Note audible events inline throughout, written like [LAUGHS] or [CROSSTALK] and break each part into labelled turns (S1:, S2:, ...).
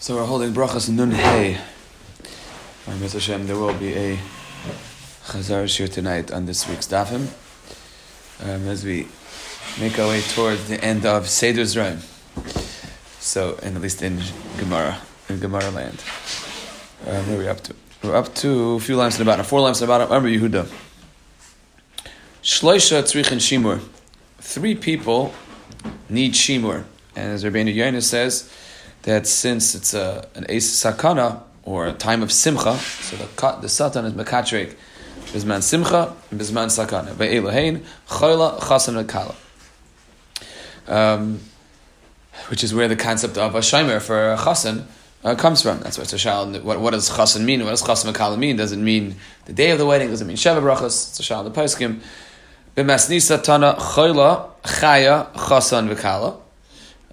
S1: So we're holding brachas nun hey. Mr. Hashem, there will be a chazar shir tonight on this week's dafim um, as we make our way towards the end of Seder Zeraim. So, and at least in Gemara, in Gemara land. Um, where are we up to? We're up to a few lines in the bottom, four lines in the bottom. Remember Yehuda. Shloisha tzrichin shimur. Three people need shimur. And as Rabbeinu Yonis says, that since it's a, an ace sakana, or a time of simcha, so the, the satan is mekatrik, bizman simcha, and bizman sakana. Ve'elohein, chayla, chasan, kala. Um, which is where the concept of a shimer for a chasan uh, comes from. That's what it's a shal. What, what does chasan mean? What does chasan kala mean? Does it mean the day of the wedding? Does it mean sheva brachas? It's a shal the paiskim. B'masnisa tana chayla, chaya, chasan, v'kala.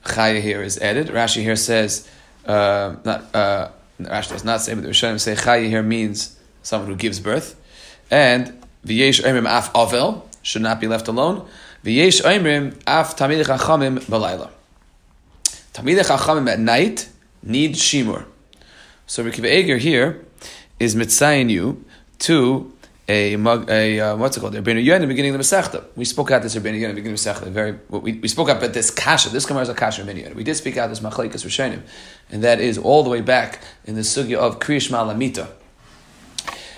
S1: Chaya here is added. Rashi here says, uh, not, uh, Rashi does not say, but the Rishonim say Chaya here means someone who gives birth. And V'yesh Oimrim Af Avel should not be left alone. V'yesh Oimrim Af Tamid Chachamim Balayla. Tamid Chachamim at night need Shimur. So Rikiva Eger here is mitzayin you to a, a uh, what's it called? Rabbeinu Yoin in the beginning of the Masechta. We spoke out this Rabbeinu Yoin in the beginning of the Masechta. Very, we, we spoke about this kasha. This Gemara is a kasha Rabbeinu Yoin. We did speak out this machlekes Rishonim, and that is all the way back in the sugya of Kriyish Malamita.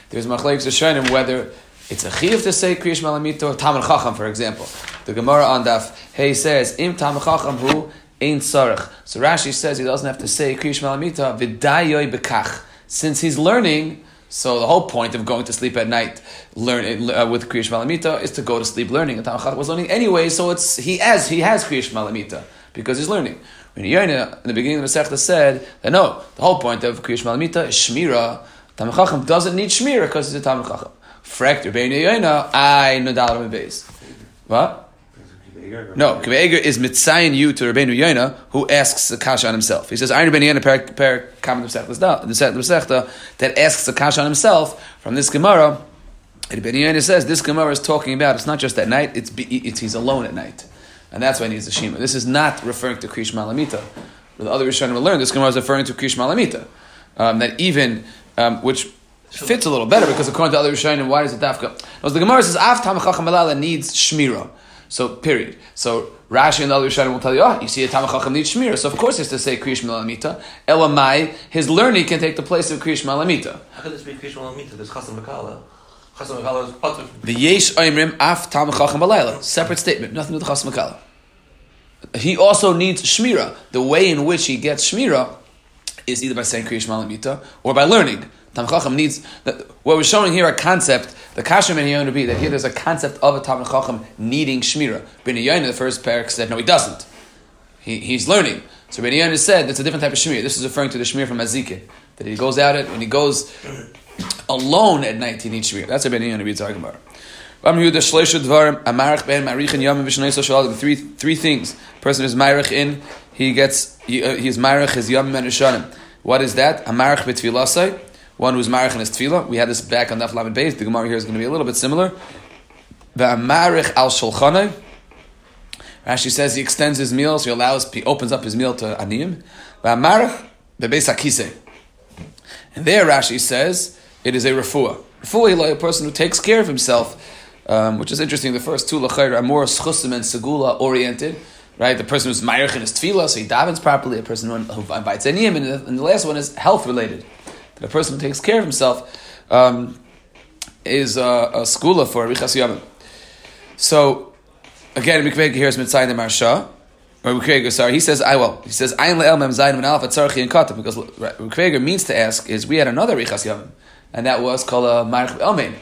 S1: There's machlekes Rishonim whether it's a chiv to say Kriyish Malamita or Tamar Chacham, for example. The Gemara on Daf Hey says Im Tamar Chacham who ain't sarach. So Rashi says he doesn't have to say Kriyish Malamita v'dayoy bekach since he's learning. So the whole point of going to sleep at night, learn uh, with Kriyish Malamita, is to go to sleep learning. And Tamachach was learning anyway, so it's he has he has Kriyish Malamita because he's learning. When Yoina in the beginning of the Sechta said that no, the whole point of Kriyish Malamita is Shmira. Tamachachim doesn't need Shmira because he's a Tamachachim. Frekt Rebbeinu Yoina, I Nadalam Beis. What? No, Kveger is mitzayin you to Rabbeinu Yoina, who asks the kasha on himself. He says, "Iron Rabbeinu Yoina per per kamen the Masechta that asks the kasha on himself from this Gemara." Rabbeinu Yoina says this Gemara is talking about it's not just at night; it's, it's he's alone at night, and that's why he needs the shima. This is not referring to Krish Malamita. The other Rishonim will learn this Gemara is referring to Krish Malamita. Um, that even um, which fits a little better because according to other Rishonim, why does it dafka? Because the Gemara says, "Av tam needs shmira." So, period. So, Rashi and the other Rishonim will tell you, oh, you see a Chacham needs Shmir. So, of course, he has to say Kriyish Malamita. Elamai, his learning can take the place of Kriyish Malamita.
S2: How could this be Kriyish Malamita? There's Chasam Makala. Chasam Makala is part of...
S1: The Yesh Oimrim Af Tamach Chacham Balayla. Separate statement, nothing to do with Chasam Makala. He also needs Shmira. The way in which he gets Shmira is either by saying Kriyish Malamita or by learning. Tam Chacham needs that, what we're showing here a concept. The kasha ben to be that here there's a concept of a Tam Chacham needing shmira. Ben Yayin the first parak said no, he doesn't. He, he's learning. So Ben Yayin said that's a different type of shmira. This is referring to the shmira from Azikin that he goes out at when he goes alone at night he needs. That's what Ben Yayin be talking about. Three three things. Person is marich in, he gets he, uh, he's marich his yom and What is that? Amarich b'tfilasai one who's marich in his tefillah. We had this back on Daf Lamed Beis. The Gemara here is going to be a little bit similar. The marich al shulchanai. Rashi says he extends his meal, so he allows, he opens up his meal to aniyim. The bebeis akise. And there Rashi says it is a refuah. Refuah, a person who takes care of himself, um, which is interesting. The first two lachayr are more schusim and segula oriented. Right, the person who's ma'irich in his tefillah, so he davens properly. A person who, who invites aniyim, and the last one is health related that a person who takes care of himself um, is a, a skula for Richas Yamim. So, again, Mikvega here is Mitzayim Marsha. Or Mikvega, sorry, he says, I will. He says, Ayin le'el mem zayin alpha tzarchi and kata, because Mikvega means to ask is, we had another Richas Yamim, and that was called a Marich Elmein.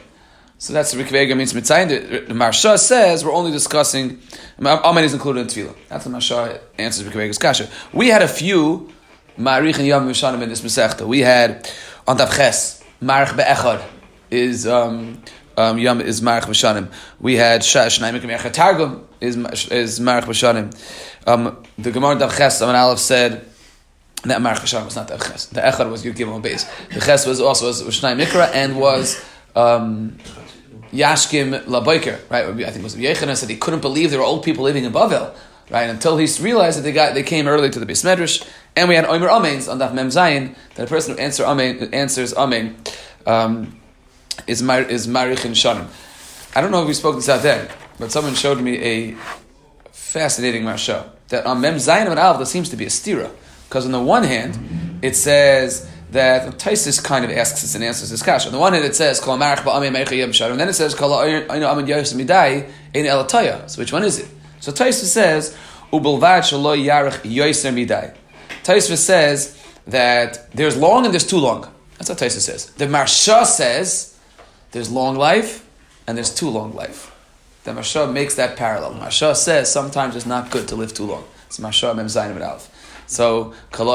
S1: So that's Rikvega means Mitzayin. The Marsha says we're only discussing Amen is included in Tefillah. That's the Marsha answers Rikvega's kasha. We had a few Marich and Yom Mishanim in this Masechta. We had on Tav Ches, Marich Be'echad is um, um, Yom is Marich Mishanim. We had Shnaim Echad Targum is is Marich Mishanim. Um, the Gemara Tav Ches, Aman Aleph said. That Marich Mishanim was not the Ches. The Echad was Yud Gimel base. The Ches was also was, Shnaim Mikra and was um, Yashkim Laboiker, right? I think it was Yechanan said he couldn't believe there were old people living in Bavel. Right? Until he realized that they got they came early to the Beis Medrash, and we had Omer Ameins on Daf Mem Zayin that a person who answer Amen, answers Amen um, is mar, is Marich and Shanim. I don't know if we spoke this out then, but someone showed me a fascinating marsha that on Mem Zayin and Alv there seems to be a stira because on the one hand it says that Taisis kind of asks this and answers this question. On the one hand, it says Kol Marach Shar, and then it says Kol Amin Yos Midai in Elataya. So which one is it? So Taisis says Ubelvad says that there's long and there's too long. That's what Taisis says. The Marsha says there's long life and there's too long life. The Marsha makes that parallel. Marsha says sometimes it's not good to live too long. It's Marsha Mem Alf. So, even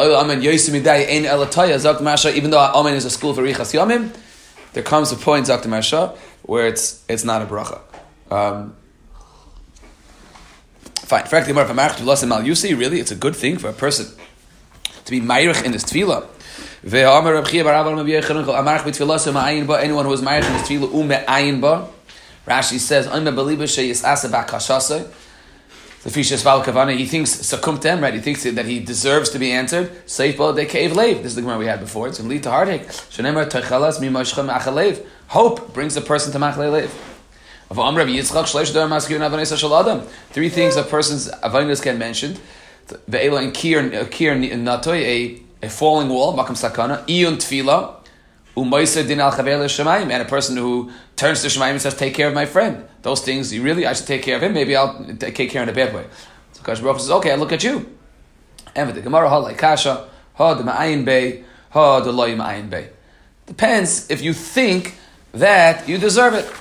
S1: though Amen is a school for Richas Yamim, there comes a point, Zakt Marsha, where it's it's not a bracha. Um, fine. Really, it's a good thing for a person to be ma'irich in this tefillah. Anyone who is married in this tefillah, ume ba. Rashi says, "I'm a believer sheyis asa bakashasai." the Fishas Val Kavana, he thinks Sakumtem, right? He thinks that he deserves to be answered. Safe de. This is the Gemara we had before. It's going to lead to heartache. Hope brings a person to Machle Lev. Three things a person's avodas can mention. Ve'ela and kir uh, kir natoy a falling wall, makam sakana, iyun tefila, umaysa din al and a person who turns to Shemaim and says, "Take care of my friend." Those things, you really, I should take care of him. Maybe I'll take care in a bad way. So Kash Baruch says, "Okay, I look at you." And the Gemara, ha like kasha, ha the ma'ayin ha the ma'ayin. Depends if you think that you deserve it.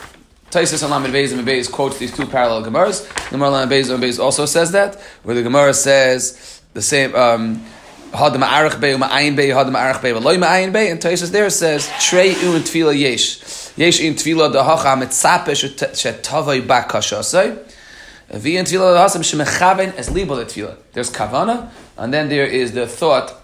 S1: Taisus and Lamed Beis and Beis quotes these two parallel Gemaras. Gemara Lamed Beis and Beis also says that, where the Gemara says the same. Um, had ma'arach bei ma'ayin bei had ma'arach bei loy ma'ayin bei and Taisus there says trei un tefila yesh yesh in tefila the hacha mitzape shetavay bakashasai vi in tefila the hasam shemechaven as libel tefila there's kavana and then there is the thought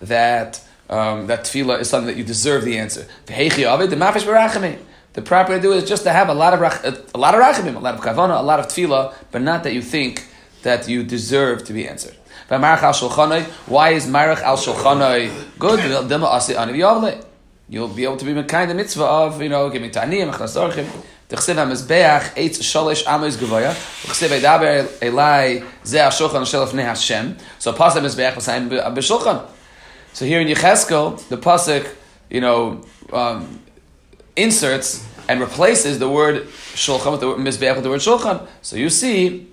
S1: that um, that tefila is something that you deserve the answer the heichi of it the mafish barachami the proper to do is just to have a lot of rach, a lot of rachamim, a lot of kavana, a lot of tefillah, but not that you think that you deserve to be answered. Why is Marach al Shulchanai good? You'll be able to be kind the mitzvah of you know giving taniyim, chnasorchim. So. So here in Yecheskel, the pasuk you know um, inserts and replaces the word shulchan with the word mizbeach with the word shulchan. So you see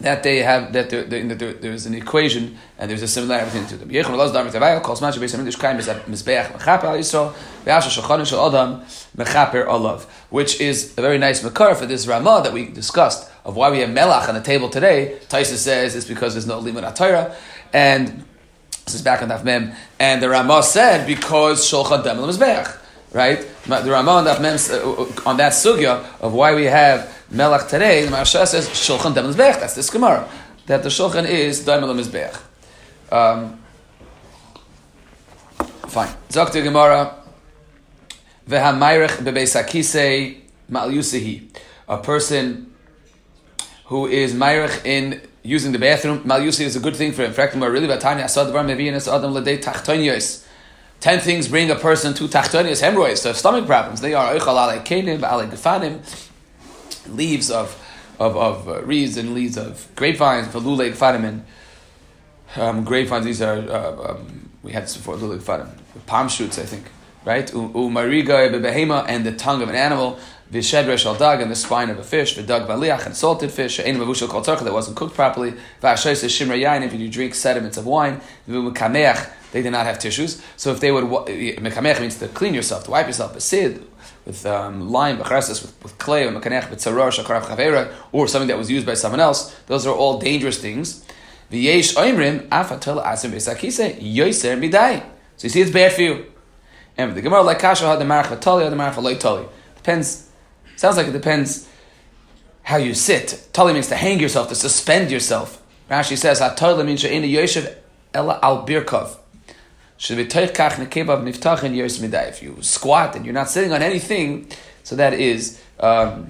S1: that they have that there, there, there, there's an equation and there's a similarity to them. Which is a very nice makar for this Ramah that we discussed of why we have melach on the table today. Taisa says it's because there's no limud atayra, and this is back on Daf Mem. And the Ramah said because shulchan dem mizbeach right? The Ramah on that, uh, on that sugya of why we have Melach today, the Marsha says Shulchan Dem Mizbech. That's this Gemara that the Shulchan is Daimel Mizbech. Um, fine. Zokta Gemara Vehamirich Bebesakise Mal Yusehi. A person who is Myrich in using the bathroom, Mal is a good thing for him. In fact, really, Batanya Asad Var Mevianis Adam Ladei Tachtonios. Ten things bring a person to tachtonius hemorrhoids, to stomach problems. They are oichal ale kenim, ale gefanim, leaves of of, of uh, reeds and leaves of grapevines, for lule gefanim, um, grapevines. These are uh, um, we had this before lule gefanim, palm shoots, I think, right? Umariga behema and the tongue of an animal. V'shedresh al dag and the spine of a fish, v'dag v'liach and salted fish, ein mavushal kol that wasn't cooked properly, v'ashayis shimra yain if you drink sediments of wine, v'mukameach they did not have tissues. So if they would, mekamech means to clean yourself, to wipe yourself, sid with um, lime, with, with clay, mekanech, b'tzaror, shakarav chavera, or something that was used by someone else. Those are all dangerous things. V'yesh oimrim afatel asim b'sakise yoiser midai. So you see, it's bad for you. And the Gemara like kasha had the marach v'tali, had the marach v'loy Depends. Sounds like it depends how you sit. Tali means to hang yourself, to suspend yourself. Rashi says, "Hatali means she'ena yoshev ela al birkov." If you squat and you're not sitting on anything, so that is um,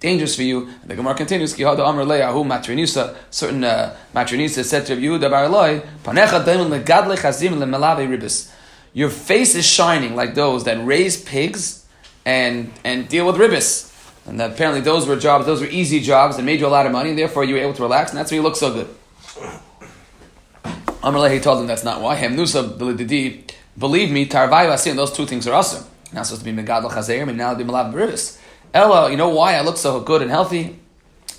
S1: dangerous for you. And the Gemara continues, Ki hada amr le'ahu matrinisa, certain uh, matrinisa said to Yehuda bar Eloi, panecha daimon legadle chazim lemelave ribis. Your face is shining like those that raise pigs and, and deal with ribis. And apparently those were jobs, those were easy jobs that made you a lot of money, and therefore you were able to relax, and that's why you look so good. Amr told him that's not why. Hemnusa b'lididi, believe me, tarvai vasim, those two things are awesome. Now supposed to be megadol chazerim, and now be malav b'ribis. Ella, you know why I look so good and healthy?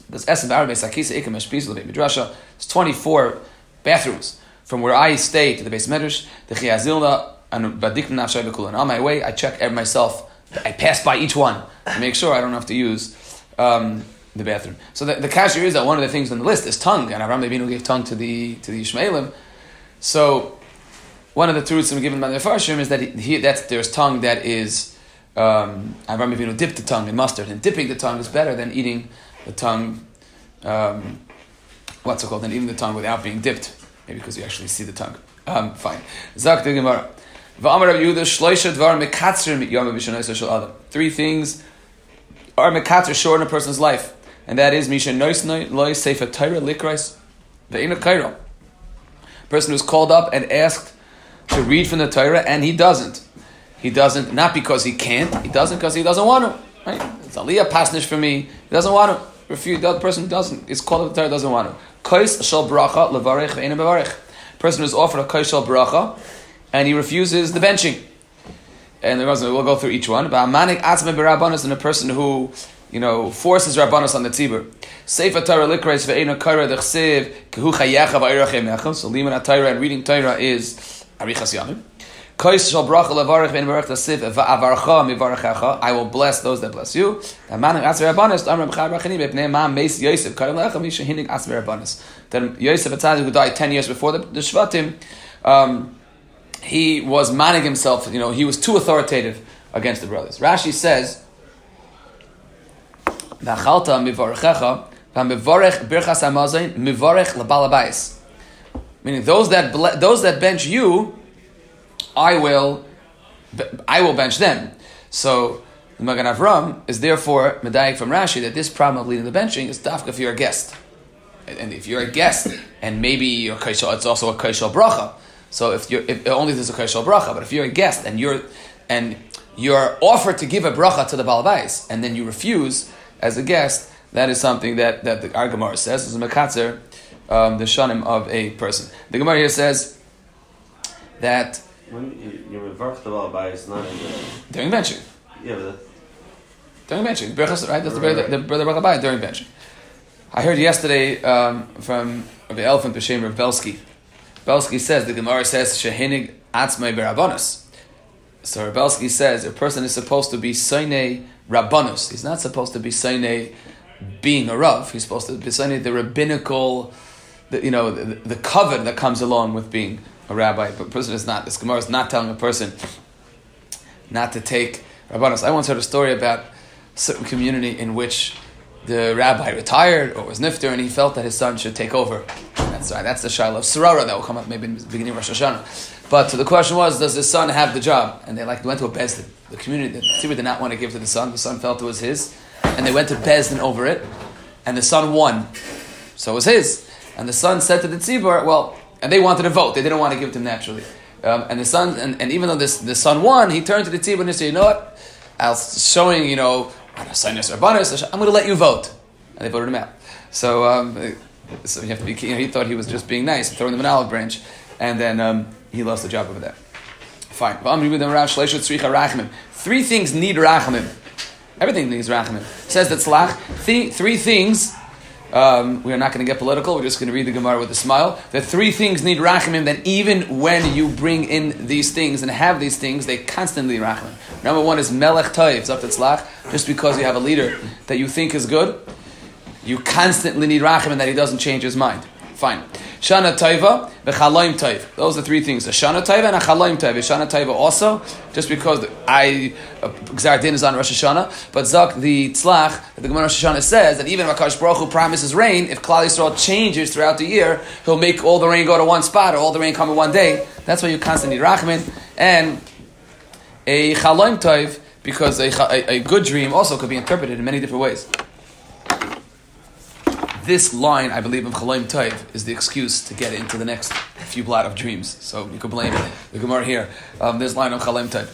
S1: Because Esem Barabe Sakisa Ikam Eshpiz Levei Midrasha. It's 24 bathrooms from where I stay to the Beis Medrash. The Chiazilna and Badik Nafshay Bekulan. On my way, I check myself. I pass by each one to make sure I don't have to use um, the bathroom. So the, the cashier is that one of the things on the list is tongue, and Avraham Avinu gave tongue to the to the Ishmaelim. So one of the truths given by the Farshim is that he, he, that there's tongue that is um, Avraham Avinu dipped the tongue in mustard, and dipping the tongue is better than eating the tongue. Um, what's it called? Than eating the tongue without being dipped, maybe because you actually see the tongue. Um, fine. Zak the Gemara. Three things are mekatzer short in a person's life, and that is misha noisnoi loy sefer Torah likrais ve'ina kairo. Person who's called up and asked to read from the Torah, and he doesn't. He doesn't, not because he can't, he doesn't because he doesn't want to. Right? It's aliyah pasnish for me. He doesn't want to. Refuse, the other person doesn't. It's called up the Torah, doesn't want to. Kois shal bracha levarech bevarech. Person who's offered a kois shal bracha, and he refuses the benching. And the we'll go through each one. But amanik atzme berabanos and a person who, you know, forces rabbanos on the tzibur. Sefer Torah likreis ve'ena kaira dechsiv kehu chayecha va'irachem echem. So liman Torah and reading Torah is arichas yamim. I will bless those that bless you. Then Yosef Atzadik, who died 10 years before the, the Shvatim, um, he was manning himself, you know, he was too authoritative against the brothers. Rashi says, Meaning those that, those that bench you, I will, I will bench them. So the Magen Avram is therefore medayik from Rashi that this problem of leading the benching is dafka if you're a guest, and if you're a guest and maybe you're kaishal, it's also a kaishal bracha. So if you're if only there's a kaishal bracha, but if you're a guest and you're and you're offered to give a bracha to the balabais and then you refuse as a guest, that is something that that the Argamar says is a mekatzer, um, the shanim of a person. The Gemara here says that
S3: when you, reversed about by it's not in the
S1: during benching.
S3: Yeah, but
S1: during benching, right? That's right, the the the bracha during benching. I heard yesterday um, from the elephant b'shem of Belsky. Belsky says the Gemara says shehinig atzmei berabonis. So Belsky says a person is supposed to be soine rabbanus. He's not supposed to be soine being a rav. He's supposed to be soine the rabbinical, the, you know, the, the covet that comes along with being a rabbi, but a person is not. This Gemara is not telling a person not to take rabbanus. I once heard a story about certain community in which the rabbi retired or was nifter, and he felt that his son should take over. That's right. That's the shiloh of Sarara that will come up maybe in the beginning of Rosh Hashanah. But the question was, does the son have the job? And they like went to a bezdin. The community, the tzibur did not want to give to the son. The son felt it was his, and they went to bezdin over it, and the son won, so it was his. And the son said to the tzibur, "Well, and they wanted to vote. They didn't want to give it to him naturally. Um, and the son, and, and, even though this the son won, he turned to the tzibur and said, "You know what? I was showing, you know, I'm going to let you vote." And they voted him out. So, um, so you have to be. You know, he thought he was just being nice, throwing them an olive branch, and then um, he lost the job over there. Fine. Three things need rachamim. Everything needs rachamim. Says that slach. Three things um, we are not going to get political. We're just going to read the Gemara with a smile. The three things need rachamim. That even when you bring in these things and have these things, they constantly rachamim. Number one is melech toiv zaptetzlach. Just because you have a leader that you think is good, you constantly need rachamim that he doesn't change his mind. Fine. Shana Taiva, V'chaloim Taiv. Those are three things. A Shana Taiva and a Chaloim Taiva. Shana Taiva also, just because I, uh, Gzardin is on Rosh Hashanah, but Zak, the Tzlach, the Gemara Rosh Hashanah says that even Makash Baruch Hu promises rain, if Klal Yisrael changes throughout the year, he'll make all the rain go to one spot, or all the rain come in one day. That's why you constantly need Rachman. And a Chaloim Taiv, because a, a, a good dream also could be interpreted in many different ways. This line, I believe, of Chalaim Taiv is the excuse to get into the next few blot of dreams. So you could blame the Gemara here. Um, this line of Chalaim Taiv.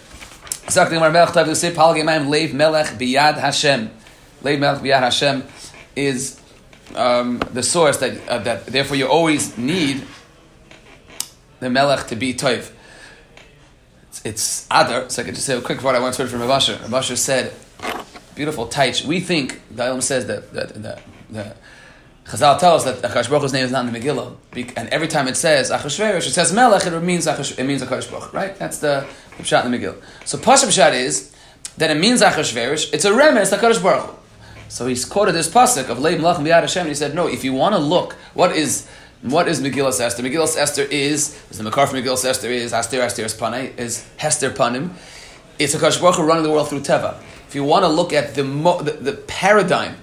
S1: Sagt Melech Melech Biyad Hashem. Melech Biyad Hashem is um, the source that, uh, that therefore you always need the Melech to be Taiv. It's, it's Adar, so I could just say a quick word I once heard from Rav Asher. Rav Asher said, beautiful taich. We think, the Ilm says that, that, that, that Chazal tells us that Akash Baruch Hu's name is not in the Megillah, and every time it says Achashverosh, it says Melech, it means it means Akash Baruch, right? That's the, the in the Megillah. So Pasha pshat is that it means Achashverosh. It's a remes Akash Baruch Hu. So he's quoted this pasuk of Leib Melech B'Yad Hashem, and he said, no, if you want to look, what is what is Megillah Esther? Megillah Esther is, is the Makar from Megillah Esther is Aster Aster Panay, is Hester Panim. It's Akash Baruch Hu running the world through Teva. If you want to look at the, mo- the, the paradigm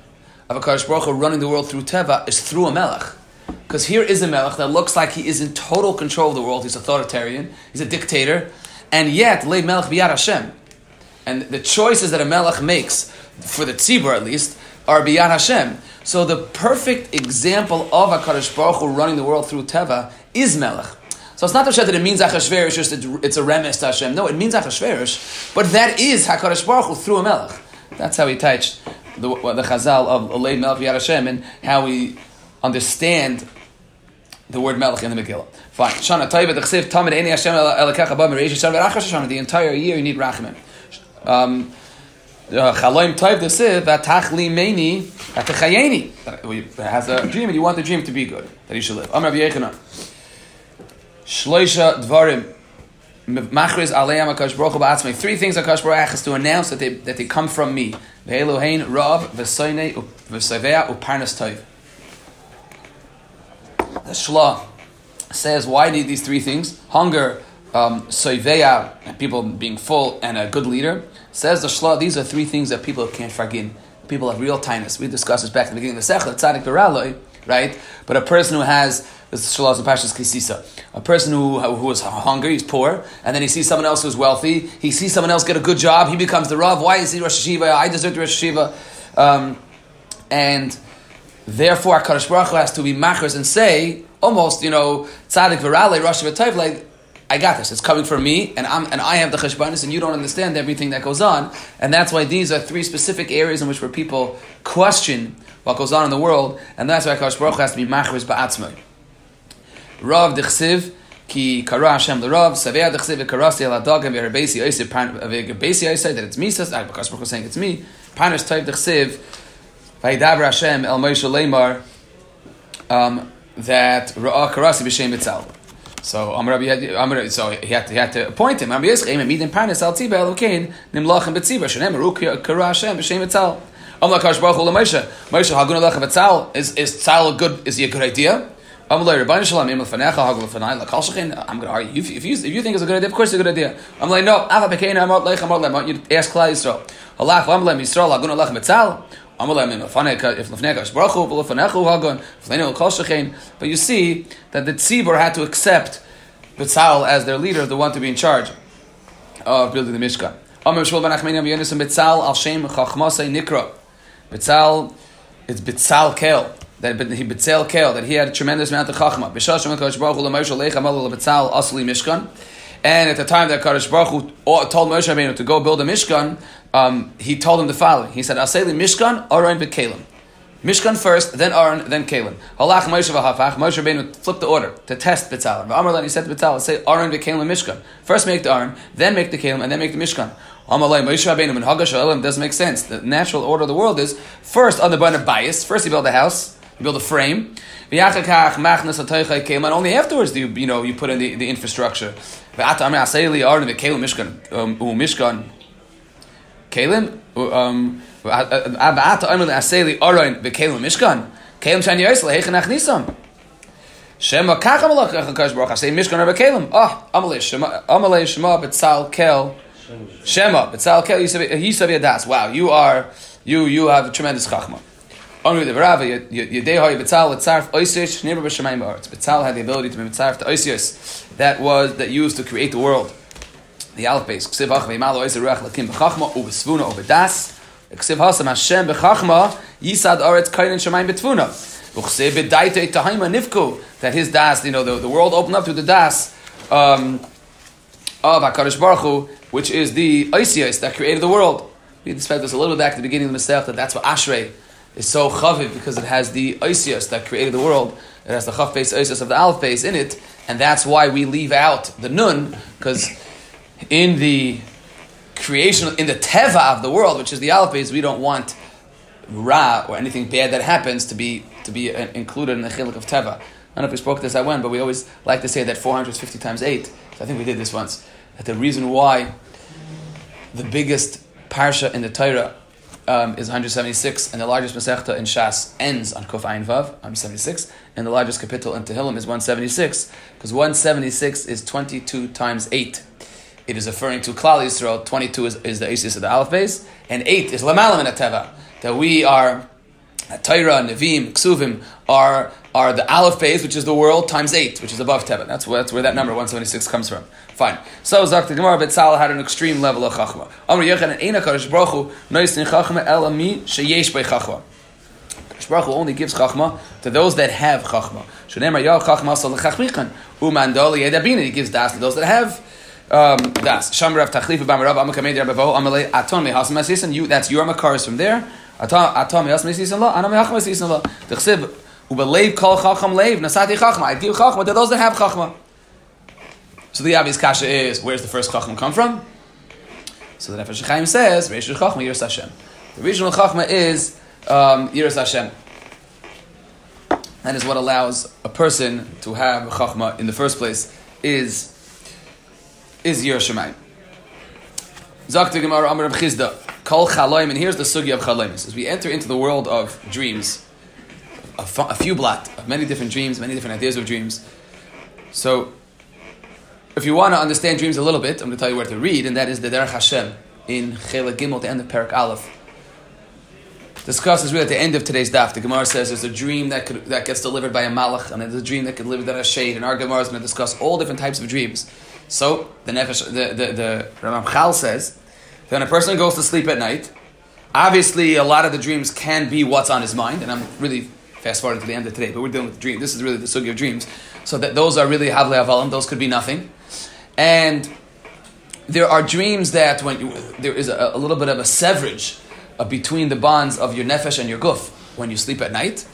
S1: of Akash Baruch Hu running the world through Teva is through a Melech. Because here is a Melech that looks like he is in total control of the world. He's authoritarian. He's a dictator. And yet, Leib Melech Biyad Hashem. And the choices that a Melech makes, for the Tzibur at least, are Biyad Hashem. So the perfect example of HaKadosh Baruch Hu running the world through Teva is Melech. So it's not that it means Achashverosh, just it's a remes to Hashem. No, it means Achashverosh, but that is Hakadosh Baruch Hu through a melech. That's how he touched the, the Chazal of Olei Melech Yad Hashem and how we understand the word melech in the Megillah. Fine. Shana Taiva Dechsev Tamid Eni Hashem Elakech Abba Mereish Yisrael V'Achas Hashanah. The entire year you need rachamim. Um, Chaloim Taiv Dechsev V'Tachli Meini V'Techayeni. That Has a dream and you want the dream to be good that he should live. Amar B'Yechanan. Shloisha Dvarim. Machriz Aleim Akash Baruch Hu Ba'atzmei. Three things Akash Baruch Hu has to announce that they, that they come from me. Ve'elohein Rav V'Soinei U'Parnas Toiv. The Shlah says, why need these three things? Hunger, um, people being full, and a good leader. Says the Shlah, these are three things that people can't forgive. People have real tightness. We discussed this back at the beginning of the Sechel, Tzadik Beraloi, right? But a person who has Shalaz and Pashas Kisisa. A person who, who is hungry, he's poor, and then he sees someone else who's wealthy. He sees someone else get a good job. He becomes the Rav. Why is he Rosh Hashiva? I deserve the Rosh Hashiva. Um, and therefore, Kadosh Baruch Hu has to be machers and say, almost, you know, Tzadik Virale, Rosh Hashiva like, I got this. It's coming from me, and I'm and I have the cheshbonis, and you don't understand everything that goes on. And that's why these are three specific areas in which where people question what goes on in the world, and that's why Kadosh Baruch has to be machers ba'atzmai. Rav dechsiv ki kara Hashem the Rav savea dechsiv karasi el adagim v'herbesi yosef v'herbesi yosef that it's me says Hu is saying it's me. Panis type dechsiv v'hidaber Hashem el Moshe Leimar um, that ra'ah karasi b'shem itzal. So Amar Rabbi so he had to, he had to appoint him. Amar Yisrael and midin panis al tziba elokein nimlachem betziba shenem ru kara Hashem b'shem itzal. Amar Kadosh Baruch Hu Moshe Moshe hagun alecha v'tzal is is tzal a good is he a good idea? I'm going to argue. If, if, you, if you think it's a good idea, of course it's a good idea. I'm like, no. You ask Klal Yisrael. Allah, I'm Yisrael, going to shechein. But you see that the tzibur had to accept Betzal as their leader, the one to be in charge of building the Mishkan. Betzal, it's Betzal Kel that he Betzel Kel, that he had a tremendous amount of chachma. B'shashim Kadosh Baruch Hu l'Moshe leicha mal Betzal asli Mishkan. And at the time that Kadosh Baruch Hu told Moshe Rabbeinu to go build a Mishkan, um, he told him the following. He said, Aseli Mishkan, Aron v'Kalim. Mishkan first, then Aaron, then Kalim. Halach Moshe v'hafach. Moshe Rabbeinu flipped the order to test Betzal. V'Amar he said to Betzal, say Aaron v'Kalim Mishkan. First make the Aaron, then make the Kalim, and then make the Mishkan. Amalei Moshe Rabbeinu and Hagash doesn't make sense. The natural order of the world is first on the bun of bias. First you build the house, you build a frame. And only afterwards do you, you know, you put in the, the infrastructure. Mishkan. Kalim? Um, Mishkan. Kalim Shani Yosel Hechen Achnisam. Shema Kacham Alach Chakash Baruch Asei Mishkan Or Bekalim. Ah, Amalei Shema Amalei Shema Betzal Kel. Shema Betzal Kel Yisav Yadas. Wow, you are you you have tremendous chachma. Only the Rava Yedehoy Betzal Letzarf Oisish Neighbor B'Shemayim Ba'aretz. Betzal had the ability to be Betzarf to Oisius. That was that used to create the world. The Aleph Beis. Ksiv Ach Ve'imalo Oiser Ruach Lakim B'Chachma U'B'Svuna U'B'Das. Ksiv Hasam Hashem B'Chachma Yisad Aretz Kainin Shemayim B'Tvuna. Uchse bedaite tahaima nifku, that his das, you know, the, the world opened up through the das um, of HaKadosh Baruch Hu, which is the Isios that created the world. We expect this a little back at the beginning of the Masech, that that's what Ashrei is so chaviv, because it has the Isios that created the world. It has the Chav base Isios of the Aleph Beis in it, and that's why we leave out the Nun, because in the creation, in the Teva of the world, which is the Aleph Beis, we don't want Ra or anything bad that happens to be to be uh, included in the Chilik of Teva. I don't know if we spoke this at when, but we always like to say that 450 times 8, so I think we did this once, that the reason why the biggest parsha in the Torah um, is 176, and the largest Masechta in Shas ends on Kuf Ayin Vav, 176, and the largest kapitel in Tehillim is 176, because 176 is 22 times 8. It is referring to Klal Yisrael, 22 is, is the Isis of the Aleph Beis, and 8 is Lamalam in Teva, that we are, Torah, Nevim, Ksuvim, are, are the Aleph Beis, which is the world, times 8, which is above Teva. That's that's where that number 176 comes from. Fine. So Zak the Gemara Betzal had an extreme level of Chachma. Amr Yechon and Eina Kadosh Baruch Hu Nois in Chachma El Ami Sheyesh Bei Chachma. Kadosh Baruch Hu only gives Chachma to those that have Chachma. Shonemar Yah Chachma Asal Lechachmichan Umandoli Yedabina. He gives Das to those that have um, das. Shamar Rav Tachlif Bamarav Amakamed Rabbaho Amalei Aton Mehasam Asisan. You that's your Makaris from there. Aton Aton Mehasam Asisan Lo Anam Mehacham Asisan Lo. Tchsib Ubelev Kol Chacham Lev Nasati Chachma. I give Chachma to those that have Chachma. So the obvious kasha is, where's the first chachma come from? So the Nefesh Chaim says, Reish Chachma Yiras Hashem. The original chachma is um, Yiras Hashem. That is what allows a person to have chachma in the first place. Is is Yiras Shemayim. Zakta Gemara Amar Chisda Kol Chaloim, and here's the sugi of Chaloim. As we enter into the world of dreams, a, a few blot of many different dreams, many different ideas of dreams. So if you want to understand dreams a little bit, I'm going to tell you where to read, and that is the Derech Hashem in Chela Gimel, the end of Perak Aleph. Discusses really at the end of today's daf. The Gemara says there's a dream that could, that gets delivered by a malach, and there's a dream that could deliver by a shade. And our Gemara is going to discuss all different types of dreams. So the Nefesh, the the, the says that when a person goes to sleep at night, obviously a lot of the dreams can be what's on his mind, and I'm really fast forwarding to the end of today, but we're dealing with the dream. This is really the sugi of dreams. So that those are really havle avalim; those could be nothing. And there are dreams that when you, there is a, a, little bit of a severage uh, between the bonds of your nefesh and your guf when you sleep at night,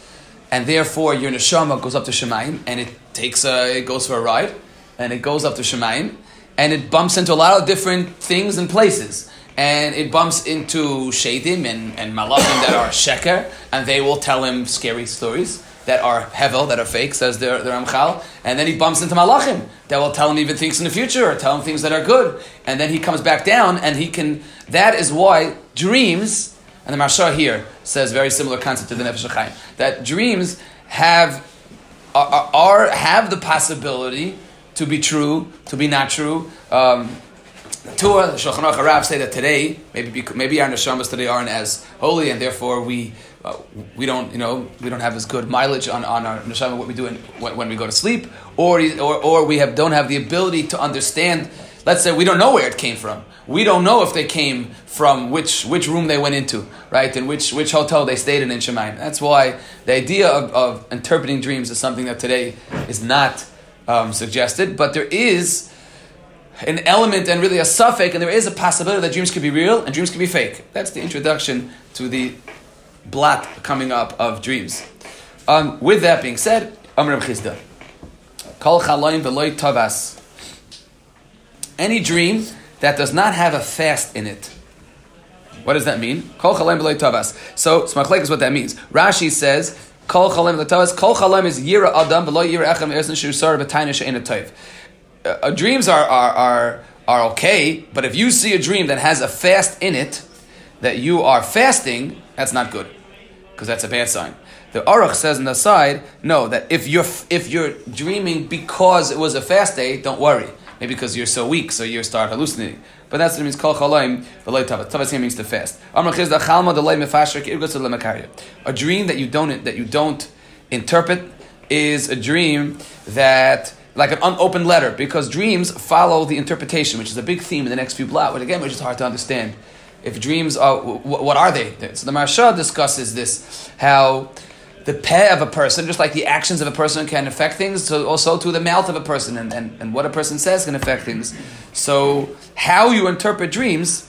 S1: and therefore your neshama goes up to Shemaim and it takes a, it goes for a ride, and it goes up to Shemaim, and it bumps into a lot of different things and places. And it bumps into Shadim and, and Malachim that are Sheker, and they will tell him scary stories that are hevel, that are fake, says the, the Ramchal, and then he bumps into Malachim that will tell him even things in the future or tell him things that are good, and then he comes back down and he can. That is why dreams, and the Marsha here says very similar concept to the Nefesh Chaim, that dreams have are, are, have the possibility to be true, to be not true. Um, Tua, the Shulchan Aruch say that today, maybe maybe our neshamas today aren't as holy, and therefore we uh, we don't, you know, we don't have as good mileage on, on our neshama what we do in, when, when, we go to sleep, or, or or we have don't have the ability to understand. Let's say we don't know where it came from. We don't know if they came from which which room they went into, right, and which which hotel they stayed in in Shemaim. That's why the idea of, of interpreting dreams is something that today is not um, suggested, but there is an element and really a suffix, and there is a possibility that dreams could be real and dreams could be fake. That's the introduction to the blot coming up of dreams. Um, with that being said, Amr Chisda. Kol chaloim veloy tavas. Any dream that does not have a fast in it. What does that mean? Kol chaloim veloy tavas. So, smachlek is what that means. Rashi says, Kol chaloim veloy tavas. Kol chaloim is yira adam veloy yira echem ersen shusar v'tayna she'ena toiv uh, dreams are, are, are, are okay, but if you see a dream that has a fast in it, that you are fasting, that's not good, because that's a bad sign. The Aruch says on the side, no, that if you're if you're dreaming because it was a fast day, don't worry. Maybe because you're so weak, so you start hallucinating. But that's what it means. Kol chalaim v'loy tavas. Tavas means to fast. A dream that you don't that you don't interpret is a dream that like an unopened letter, because dreams follow the interpretation, which is a big theme in the next few blot, but again, which is hard to understand. If dreams are, what are they? So the Marsha discusses this, how the peh of a person, just like the actions of a person can affect things, so also to the mouth of a person and, and, and what a person says can affect things. So how you interpret dreams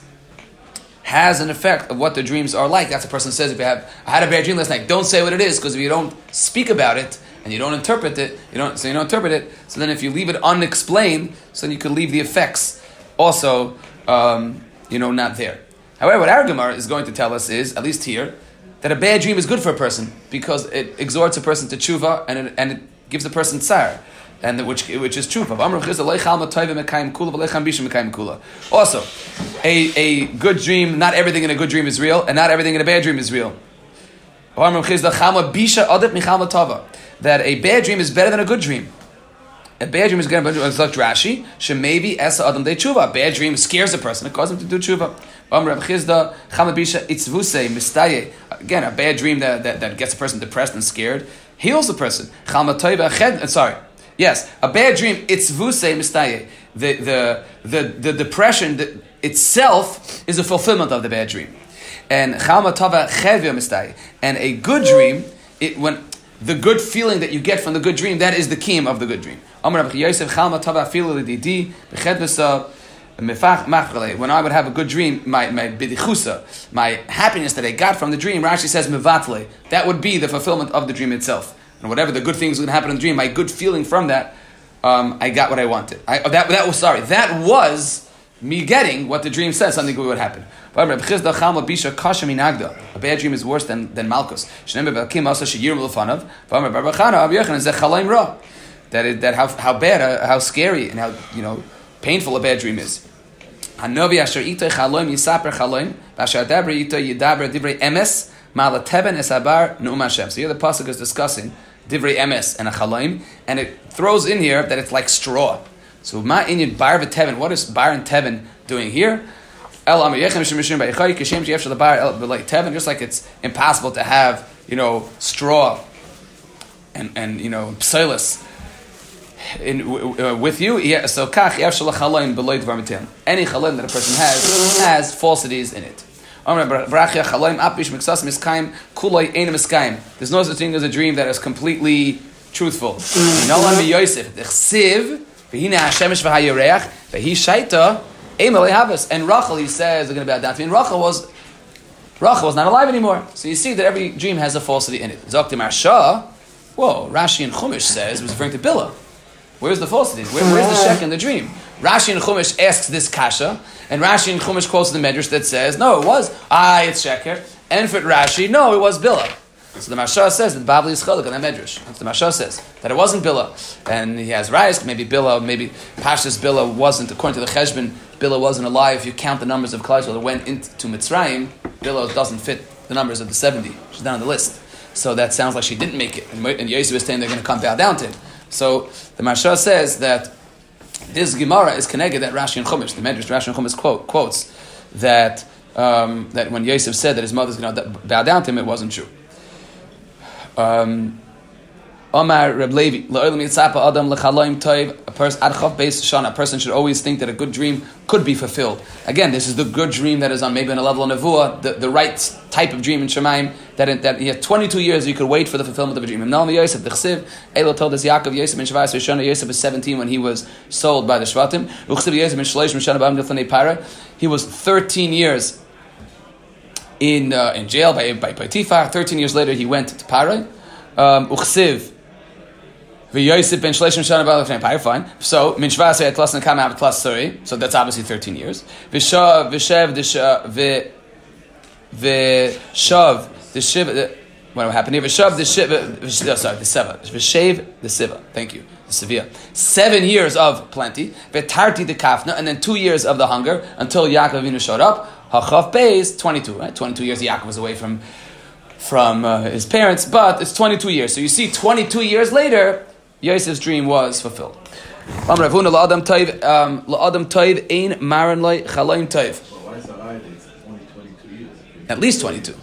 S1: has an effect of what the dreams are like. That's a person says if you have I had a bad dream last night, don't say what it is, because if you don't speak about it and you don't interpret it, you don't so you don't interpret it, so then if you leave it unexplained, so then you could leave the effects also um, you know not there. However, what our Gemara is going to tell us is, at least here, that a bad dream is good for a person because it exhorts a person to tshuva and it, and it gives the person tsar. And the, which which is true. Also, a, a good dream, not everything in a good dream is real, and not everything in a bad dream is real. That a bad dream is better than a good dream. A bad dream is going to like Rashi. Shemavi esa adam de tshuva. A bad dream scares a person. It causes him to do tshuva. Again, a bad dream that, that, that gets a person depressed and scared heals a person. Uh, sorry. Yes, a bad dream, it's vuse mistaye. The, the, the, the depression itself is a fulfillment of the bad dream. And chamatava chevya mistaye. And a good dream, it, when the good feeling that you get from the good dream, that is the key of the good dream. When I would have a good dream, my, my bidichusa, my happiness that I got from the dream, Rashi says mevatle, that would be the fulfillment of the dream itself and whatever the good things to happen in the dream, my good feeling from that, um, I got what I wanted. I, that, that was sorry. That was me getting what the dream says something good would happen. A bad dream is worse than, than Malchus. That, is, that how, how bad, uh, how scary, and how you know painful a bad dream is. Hanovi asher ito chaloim yisaper chaloim, v'asher dabre ito yidaber divrei emes, malateben esabar nu'um Hashem. So here the pasuk is discussing divrei emes and a chalaim, and it throws in here that it's like straw. So ma inyan bar v'tevin. What is bar and tevin doing here? Like teven, just like it's impossible to have, you know, straw and, and you know, psilis in, uh, with you. Yeah, so kach Any chalaim that a person has has falsities in it. There's no such thing as a dream that is completely truthful. And Rachel, he says, they're going to be me. And Rachel was, Rachel was not alive anymore. So you see that every dream has a falsity in it. Zoktim whoa, Rashi and Chumash says, was referring to Bilhah. Where's the falsity? Where, where's the shek in the dream? Rashi and Chumash asks this kasha, and Rashi and Chumash quotes the Medrash that says, no, it was, ah, it's Sheker. And for Rashi, no, it was Bilhah. So the Maharsha says that Babli is Chalik on that Medrash. That's the Maharsha says, that it wasn't Bilhah. And he has Raisk, maybe Bilhah, maybe Pashas Bilhah wasn't, according to the Cheshbon, Bilhah wasn't alive. If you count the numbers of Klal that went into Mitzrayim, Bilhah doesn't fit the numbers of the 70. She's down on the list. So that sounds like she didn't make it. And, and Yosef is saying they're going to come bow down to him. So the Maharsha says that this Gemara is connected that Rashi and Chumash, the Medrash Rashi and Chumash quote, quotes that um, that when Yosef said that his mother's going to bow down to him, it wasn't true. Um, Omar Reb Levi, Adam a person a person should always think that a good dream could be fulfilled. Again, this is the good dream that is on maybe on a level of nevuah, the, the right type of dream in Shemaim, that, it, that he had 22 years you could wait for the fulfillment of a dream. Yosef, the Chsiv, Elo told us Yaakov Yosef ben Shavas Rishona, Yosef was 17 when he was sold by the Shvatim. Uchsiv Yosef ben Shleish Mishana Gilfanei Para. He was 13 years in, uh, in jail by, by Potiphar. 13 years later he went to Para. Um, V'Yosef ben Shleshim Shana Ba'alef Empire, fine. So, Min Shvasei at plus Nakam out plus 30, so that's obviously 13 years. V'Shav, V'Shev, V'Shav, the Shiva, what happened here? V'Shav, the Shiva, oh, sorry, the Seva. V'Shev, the Siva. Thank you. Sevilla. Seven years of plenty. V'Tarti the Kafna, and then two years of the hunger until Yaakov Avinu showed up. Hachav Beis, 22, right? 22 years Yaakov was away from from uh, his parents, but it's 22 years. So you see, 22 years later, Yosef's dream was fulfilled. Um, la'adam um, la'adam toiv. At least 22.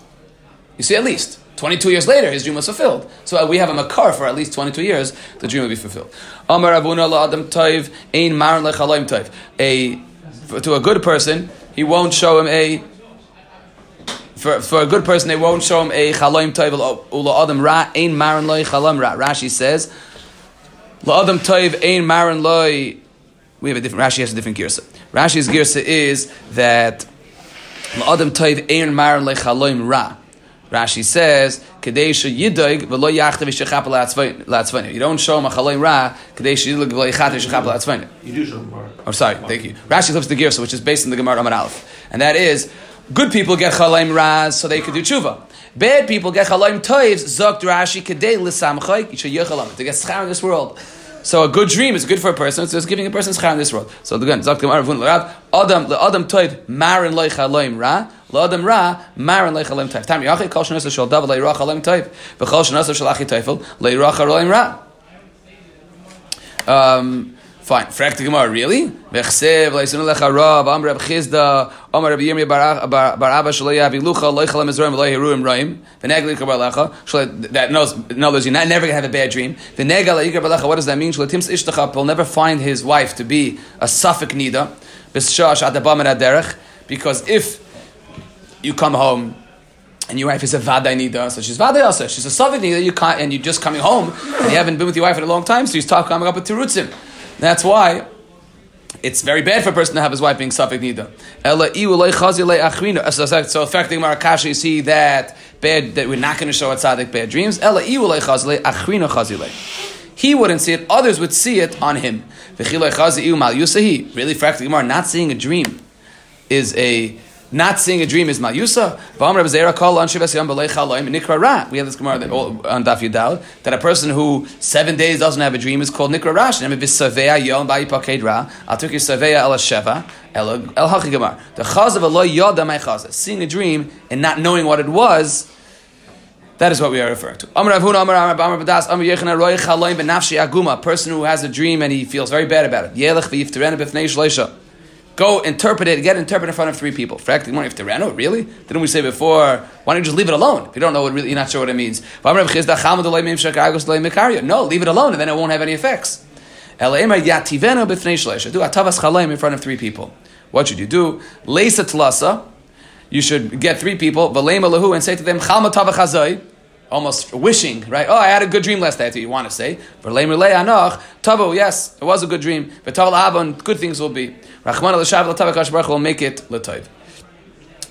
S1: You see, at least. 22 years later, his dream was fulfilled. So uh, we have a makar for at least 22 years, the dream will be fulfilled. Amar Avuna la'adam toiv ein. A, to a good person, he won't show him a for, for a good person, they won't show him a chaloim toiv ra ra. Rashi says, la adam toiv ein maran loy. We have a different. Rashi has a different girsa. Rashi's girsa is that la adam toiv ein maran loy chaloim ra. Rashi says, "Kadesha yidoig v'lo yachtav yishachap la'atzvayne." You don't show him a chaloim ra. Kadesha yidoig v'lo yachtav yishachap la'atzvayne.
S3: You do show more.
S1: Oh, sorry, thank you. Rashi flips the girsa, which is based on the Gemara Amar Aleph, and that is good people get chalaim raz so they could do tshuva. Bad people get chalaim toivs zokt Rashi kadei l'samchay yichayachalam to get schar in this world. So a good dream is good for a person. So it's giving a person schar in this world. So again, zokt Gemara vun l'rav adam l'adam toiv marin loy chalaim ra. L'adam ra, marin loy chalaim toiv. Tam yachid kol shenasa shal dav loy ra chalaim toiv. V'chol shenasa shal achi loy ra chalaim ra. Um, Fine. Frak the Gemara, really? Vechsev, leisunu lecha rav, am Reb Chisda, am Reb Yirmi bar bar Abba shlo yavi lucha, lo yichalam Mizraim, lo yiruim roim, v'negli yikar lecha, shlo, that knows, in other words, you're never going to have a bad dream. V'negal yikar lecha, what does that mean? Shlo tims ishtachap will never find his wife to be a suffik nida, b'shash at the bam derech, because if you come home and your wife is a vaday nida, so she's vaday also. She's a suffik nida, you can't, and you're just coming home, and you haven't been with your wife in a long time, so you start coming up with tirutzim. That's why it's very bad for a person to have his wife being suffik nida. So, so affecting Marakash, you see that bad that we're not going to show a tzaddik bad dreams. He wouldn't see it; others would see it on him. Really, Gemara, not seeing a dream is a not seeing a dream is mayusa. We have this Gemara that, on Daf Yudal that a person who seven days doesn't have a dream is called nikra rash. The chaz of. Seeing a dream and not knowing what it was. That is what we are referring to. A person who has a dream and he feels very bad about it go interpret it, get interpreted in front of three people. Frack the morning, if Terano, really? Didn't we say before, why don't you just leave it alone? If you don't know what really, you're not sure what it means. No, leave it alone and then it won't have any effects. Do in front of three people. What should you do? Leisa tlasa. You should get three people, and say to them, almost wishing, right? Oh, I had a good dream last night. What you want to say. Tavo, yes, it was a good dream. But Taval good things will be. Rachman al will make it l'toiv.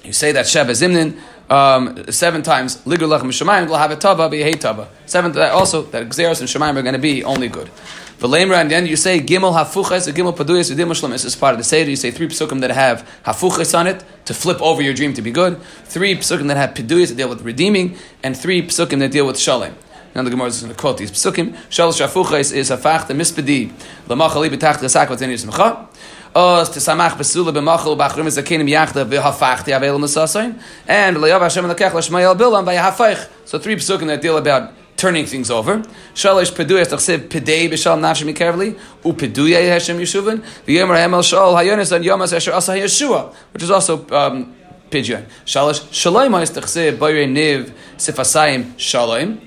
S1: You say that Sheva Zimnin um, seven times. Ligur lachem shemayim will have a tava, be tava. Seven also that Xeros and Shemayim are going to be only good. V'leimra, and then you say gimel hafuches, gimel paduyas, v'dim shlam. This is part of the seder. You say three psukim that have hafuches on it to flip over your dream to be good. Three psukim that have paduyas that deal with redeeming, and three psukim that deal with shalem. Now the Gemara is going to quote these psukim. Shalosh hafuches is the mispedi lamachali b'tach the sak v'teni yismecha. Os tesamach besula b'machal b'achrim zakenim yachda v'hafach the avel nesasayin. And le'yav Hashem lekech l'shmayel bilam v'yahafach. So three psukim that deal about turning things over. Shalish peduyas tachsev pedei b'shal nafshim mikervli u peduyay Hashem yeshuvin v'yomer hamel shal hayonis and yomas asher asa Yeshua, which is also um, pidyon. Shalish shaloim is tachsev niv sifasayim shaloim.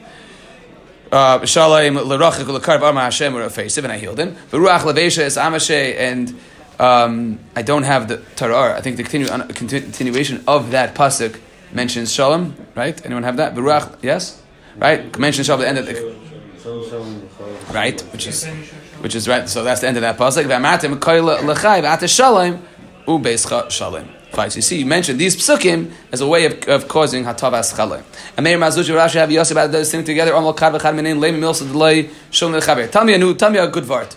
S1: Shalom l'rachik l'karv amar Hashem or and I healed him. V'ruach amashe, and um, I don't have the tarar. I think the continu- continuation of that pasuk mentions shalom. Right? Anyone have that? V'ruach, yes right? Mention Shabbat, the end of the right, which is which is right. So that's the end of that pasuk. V'amatim v'ata shalom ubeischa shalom. Fine. So you see, you mentioned these psukim as a way of, of causing hatavas chalem. And Meir Mazuch Rashi have Yosef about those things together. Amal kad v'chad minin milsa delay. Tell me a new, tell me a good word.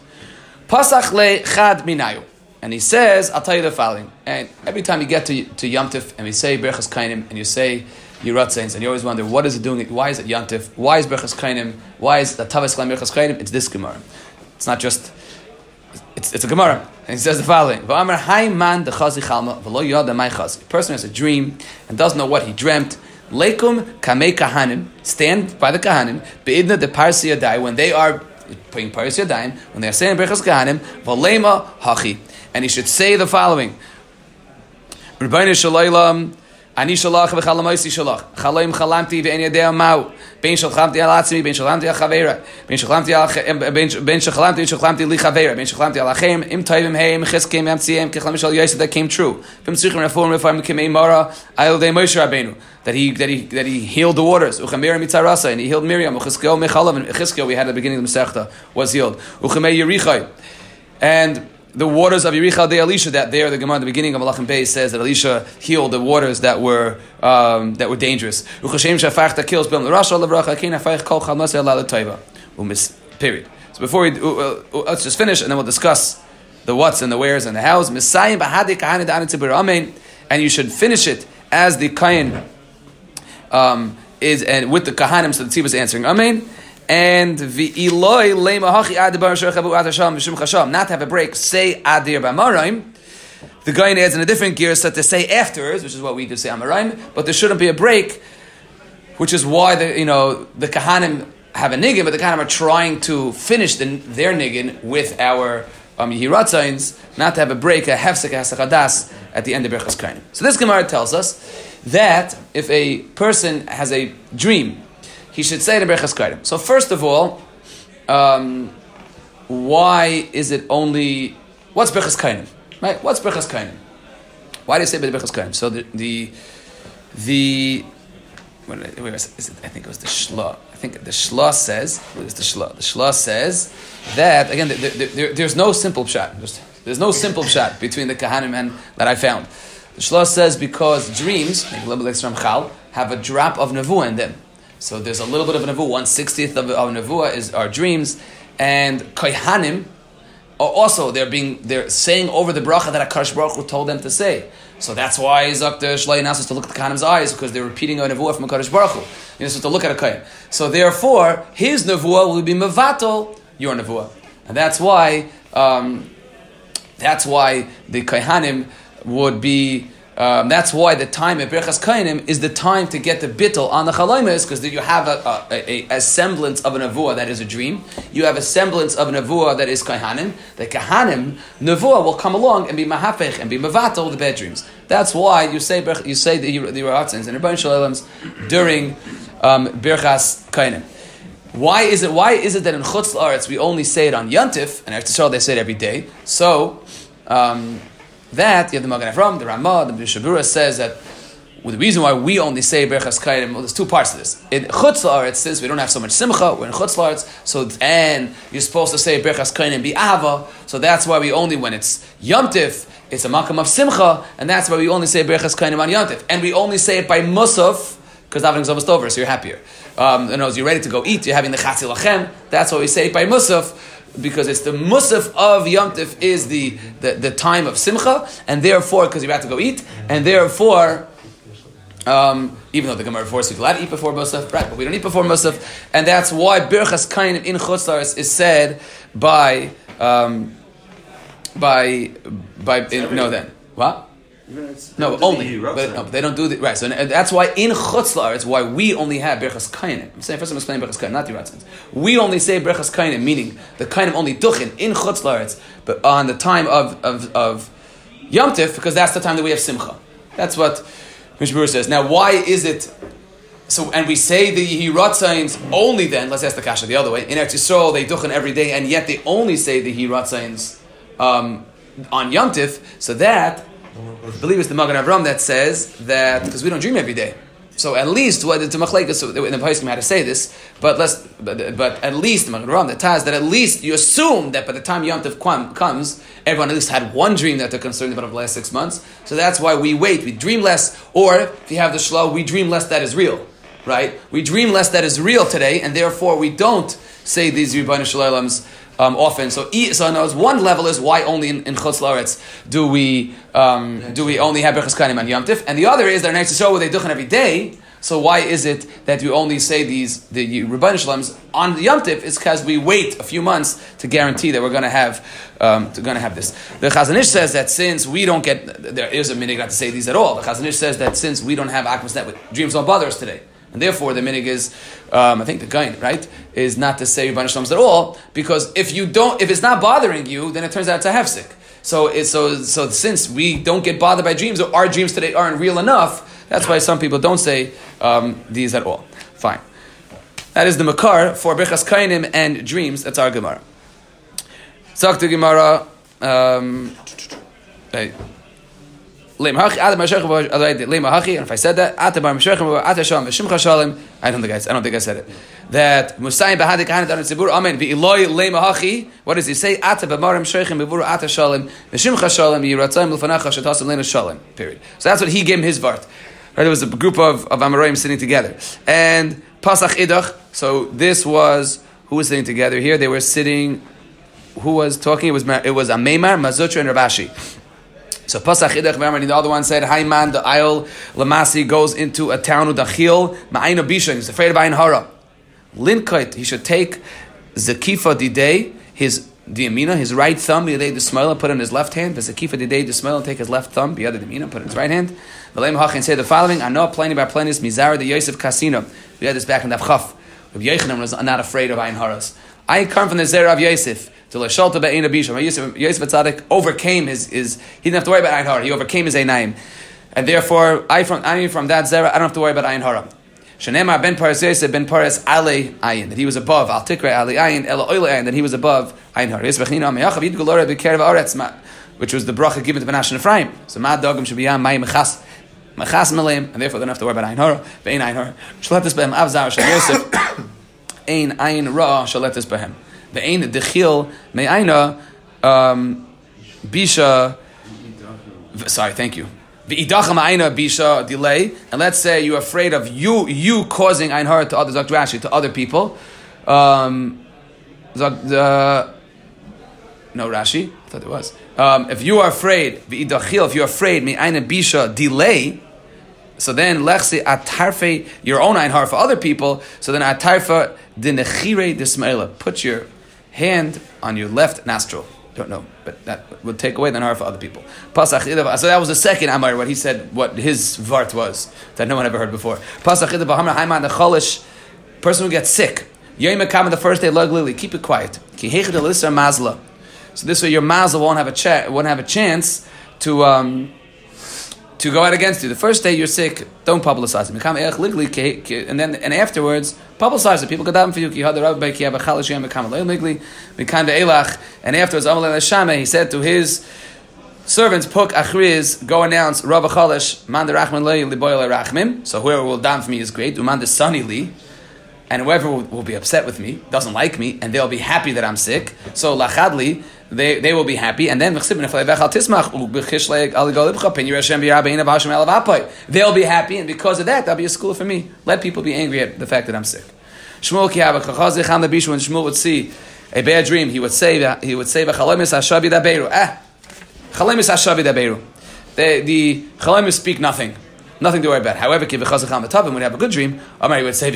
S1: Pasach le chad minayu. And he says, I'll tell you the following. And every time you get to, to Yom Tif and we say Berachas Kainim and you say Yirat Saints, and you always wonder what is it doing? It? Why is it Yantif? Why is Berchas Kainim? Why is the Tavas Chaim Berchas Kainim? It's this Gemara. It's not just. It's, it's a Gemara, and he says the following: "V'amar hay man dechazi chalma v'lo yada my chazi." A person has a dream and doesn't know what he dreamt. Leikum kamei kahanim stand by the kahanim beidna de parsi yadai when they are putting parsi when they are saying berchas kahanim v'lema hachi, and he should say the following: Rebbeinu shalaylam אני שלח וחלמויסי שלח. חלום חלמתי ואין יודע מהו. בין שחלמתי על עצמי, בין שחלמתי על חברה. בין שחלמתי על בין, בין שחלמתי, בין שחלמתי לי חברה. בין שחלמתי על אחים, אם טובים הם, חזקים ממציאים, כחלם של יוסף that came true. והם צריכים רפורם רפורם כמי מורה על ידי משה רבנו. That he, that, he, that he healed the waters. Uchamir mitzarasa, and he healed Miriam. Uchizkiel mechalav, and Uchizkiel we had at the beginning of the Masechta was healed. Uchamei Yerichai. And the waters of Yerichal de Elisha, that there, the Gemara at the beginning of Malachim Bey says that Elisha healed the waters that were um, that were dangerous. Period. So before we, uh, uh, let's just finish and then we'll discuss the what's and the where's and the how's. And you should finish it as the kain um, is, and with the kahanim, so the tzibur is answering amen and Eloi lemahachi adibar shechavu atasham v'shum chasham. Not to have a break. Say adir b'amaraim. The guy adds in a different gear so to say afterwards, which is what we do say amaraim. But there shouldn't be a break, which is why the you know the kahanim have a niggin, but the kahanim are trying to finish the, their niggin with our um, yiratzains, not to have a break, a hefsek hasachadas at the end of Berchas Kainim. So this Gemara tells us that if a person has a dream he should say the Berchas Kaidim. So first of all, um, why is it only what's Berchas Kaidim? Right? What's Berchas Kaidim? Why do you say Berchas Kaidim? So the the the what it, wait, is it, I think it was the Shla. I think the Shla says it's the Shla. The Shla says that again. The, the, the, there's no simple shot. There's, there's no simple shot between the Kahanim and that I found. The Shla says because dreams, like have a drop of nevuah in them. So there's a little bit of a nevuah. One sixtieth of, of nevuah is our dreams, and kohanim are also they're being they're saying over the bracha that Akash Baruch Hu told them to say. So that's why Zakta Shlai asks us to look at the Kohanim's eyes because they're repeating a nevuah from Akash Baruch Hu. You're supposed to look at a kohen. So therefore, his nevuah will be mevatel your nevuah, and that's why um, that's why the kohanim would be um, that's why the time of Birchas Kainim is the time to get the bittel on the chaloimes, because you have a, a, a, a, semblance of an avua that is a dream. You have a semblance of a avua that is kahanim. The kahanim nevuah will come along and be mahafech and be mavatal the bad dreams. That's why you say you say the the Rahatzins and Rabban Shalom's during um, Birchas Kainim. Why is it? Why is it that in Chutz La'aretz we only say it on Yantif, and after they say it every day? So. Um, that you have the Magen Avram, the Ramah, the Bishabura says that well, the reason why we only say Berchas Kaidim, well, there's two parts to this. In Chutz it says we don't have so much Simcha, we're in Chutz so and you're supposed to say Berchas Kaidim be Ahava, so that's why we only, when it's Yomtiv, it's a makam of Simcha, and that's why we only say Berchas Kaidim on Yomtiv. And we only say it by Musaf, because davening's almost over, so you're happier. Um, you know, you're ready to go eat, you're having the Chatzil Lachem, that's why we say it by Musaf, because it's the musaf of Yom Tif is the, the, the time of Simcha, and therefore, because you have to go eat, and therefore, um, even though the Gemara forces you to eat before Musaf, right, but we don't eat before Musaf, and that's why Birchas Kain in Chutzlaris is said by, um, by, by, in, no then, what? No, only. But, no, but they don't do the right. So that's why in Chutzlar, it's why we only have Berchas Kainim. I'm saying first I'm explaining Berchas Kainim, not the Ratzins. We only say Berchas Kainim, meaning the Kainim only duchin in Chutzlar, but on the time of of, of Yom Tif, because that's the time that we have Simcha. That's what Mishmur says. Now, why is it? So, and we say the Hiratzains only then. Let's ask the kasha the other way. In Eretz Yisrael, they duchen every day, and yet they only say the Hiratzains um, on Yom Tif. So that I believe it's the Magen Avram that says that because we don't dream every day. So at least what the Machlekes so in the Paiskim had to say this, but let's but, but at least the Magen Avram that Taz that at least you assume that by the time Yom Tov comes, everyone at least had one dream that they're concerned about over the last six months. So that's why we wait, we dream less, or if you have the Shlo, we dream less that is real, right? We dream less that is real today, and therefore we don't say these Rebbeinu Shalom's um, often. So, so in other one level is why only in, in Chutz Laretz do we um, do we only have Berchas Kanim on Yom Tif, and the other is that nice to show where they duchen every day. So why is it that you only say these the Rebbeinu Shalems on the Yom Tif? It's because we wait a few months to guarantee that we're going to have um, going to have this. The Chazon Ish says that since we don't get there is a minig not to say these at all. The Chazon Ish says that since we don't have Akmas Net, dreams don't bother us today. And therefore, the minig is, um, I think the gain, right, is not to say Rebbeinu Shloms at all, because if you don't, if it's not bothering you, then it turns out it's a hefsik. So, it, so, so since we don't get bothered by dreams, or our dreams today aren't real enough, That's why some people don't say um, these at all. Fine. That is the Makar for Birchas Kainim and dreams. That's our Gemara. Tzak to Gemara. Um, hey. Lema hachi, Adam Mashechem, Lema hachi, and if I said that, I don't think I, I don't think I said it. That Musayim Bahadik Hanet Anu Tzibur, Amen, V'iloi Lema hachi, what does he say? Ata B'mar Mashechem, V'vur Ata Shalom, V'shimcha Shalom, Yiratzayim L'fanacha, Shetasim Lena Shalom, period. So that's what he gave him his vart. Right, there was a group of, of Amoraim sitting together. And Pasach Idach, so this was, who was sitting together here? They were sitting, who was talking? It was, it was Ameimar, Mar Zutra, and Rav Ashi. So Pasach Idach V'Amar, the other one said, Hi man, the Ayol Lamasi goes into a town with Achil, Ma'ayin Abisha, he's afraid of Ayin Hara. Linkait, he should take Zakifa Didei, his Diamina, his right thumb, Yadei the smile, put in his left hand, The Zakifa Didei the smile, take his left thumb, the other Diamina, put in his right hand. V'Leim Hachin say the following, I know plenty by plenty, Mizara the Yosef Kasino. We had this back in the Chaf. Rabbi Yechanan was not afraid of Ayin Haras. I come from the Zera of Yosef. Yosef, Yosef Tzadik overcame his, his, he didn't have to worry about Ayin Hara. He overcame his Einaim. And therefore, I from, I from that Zera, I don't have to worry about Ayin Hara. Shenemar ben Paras Yosef ben Paras Ale Ayin, that he was above, Al Tikra Ale Ayin, Ela Oile Ayin, that he was above Ayin Hara. Yisbech Nina Meyachav Yid Golora B'Kerev Aretz, which was the bracha given to Menashe and Ephraim. So Mad Dogim should be Yam Mayim Mechas, Mechas Melim, and therefore they don't have to worry about Ayin Hara. Be'ein Ayin Hara. Shalatis Behem Avzar Shal Yosef, [COUGHS] Ein Ayin Ra Shalatis Behem. Ve'ein dechil me'aina um, bisha. Sorry, thank you. Ve'idacham aina bisha delay. And let's say you're afraid of you you causing ein hara to others, Dr. Rashi, to other people. Um, the, no Rashi, I thought it was. Um, if you are afraid, ve'idachil, if you're afraid me'aina bisha delay. So then, lechse atarfe your own ein hara for other people. So then atarfa dinechire dismaila. Put your hand on your left nostril. Don't know, but that would take away the nahar for other people. So that was the second Amar, what he said, what his vart was, that no one ever heard before. Person who gets sick. The first day, lily, keep it quiet. So this way your mazla won't have a, cha- won't have a chance to... Um, to go out against you. The first day you're sick, don't publicize it. And then and afterwards, publicize it. People daven for you. And afterwards, he said to his servants, Puk Achriz, go announce Rav Chalish, Man Rachman. So whoever will daven for me is great. Uman the Sunny Li. And whoever will, will, be upset with me, doesn't like me, and they'll be happy that I'm sick. So lachadli, they, they will be happy, and then they'll be happy, and because of that, that'll be a school for me. Let people be angry at the fact that I'm sick. Shmuel when Shmuel would see a bad dream, he would say he would say Ah, the the chalemis speak nothing. Nothing to worry about. However, when would have a good dream, Amar would say,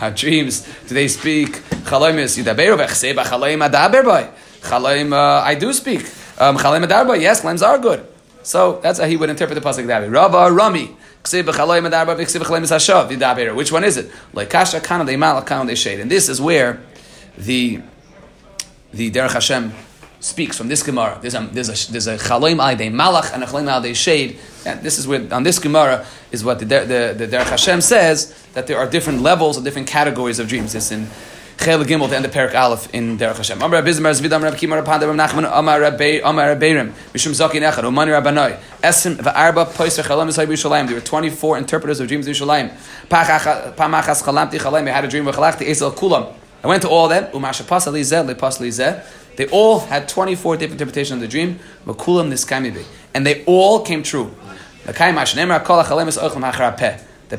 S1: Our dreams, do they speak chaloimis yidaberu v'chsei b'chaloim adaber boy? Chaloim, uh, I do speak. Um, chaloim adaber boy, yes, chaloims are good. So that's how he would interpret the pasuk David. Rabba Rami. Which one is it? And this is where the the Derech Hashem speaks from this Gemara. There's a there's a there's a chaloim al malach and a chaloim al de shade. And this is where on this Gemara is what the the the Derech Hashem says that there are different levels or different categories of dreams. It's in Chel Gimel to end the Perak Aleph in Derech Hashem. Amar Rabbi Zimar Zvidam Rabbi Kimar Rabbi Rabbi Nachman Amar Rabbi Amar Rabbi Mishum Zaki Nechad Umani Rabbanoi Esim Va'arba Poiser Chalam Yisai B'Yushalayim There were 24 interpreters of dreams in Yushalayim Pamachas Chalamti Chalayim They had a dream of Chalachti Esel Kulam I went to all of them. Umasha Pasali Zeh Lepasli Zeh they all had 24 different interpretations of the dream. And they all came true. The